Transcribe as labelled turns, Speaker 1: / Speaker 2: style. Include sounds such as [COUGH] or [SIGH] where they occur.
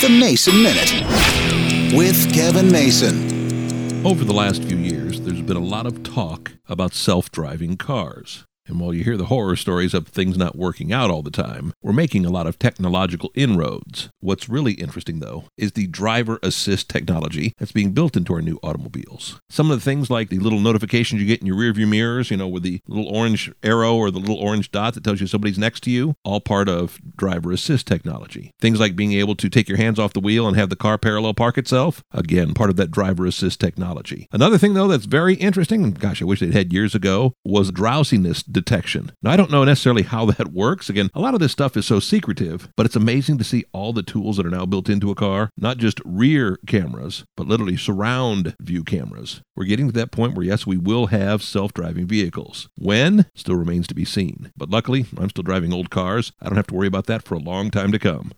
Speaker 1: The Mason Minute with Kevin Mason.
Speaker 2: Over the last few years, there's been a lot of talk about self driving cars. And while you hear the horror stories of things not working out all the time, we're making a lot of technological inroads. What's really interesting, though, is the driver assist technology that's being built into our new automobiles. Some of the things like the little notifications you get in your rearview mirrors, you know, with the little orange arrow or the little orange dot that tells you somebody's next to you, all part of driver assist technology. Things like being able to take your hands off the wheel and have the car parallel park itself, again, part of that driver assist technology. Another thing, though, that's very interesting, and gosh, I wish they'd had years ago, was drowsiness detection. Now, I don't know necessarily how [LAUGHS] that works. Again, a lot of this stuff is so secretive, but it's amazing to see all the tools that are now built into a car, not just rear cameras, but literally surround view cameras. We're getting to that point where, yes, we will have self driving vehicles. When? Still remains to be seen. But luckily, I'm still driving old cars. I don't have to worry about that for a long time to come.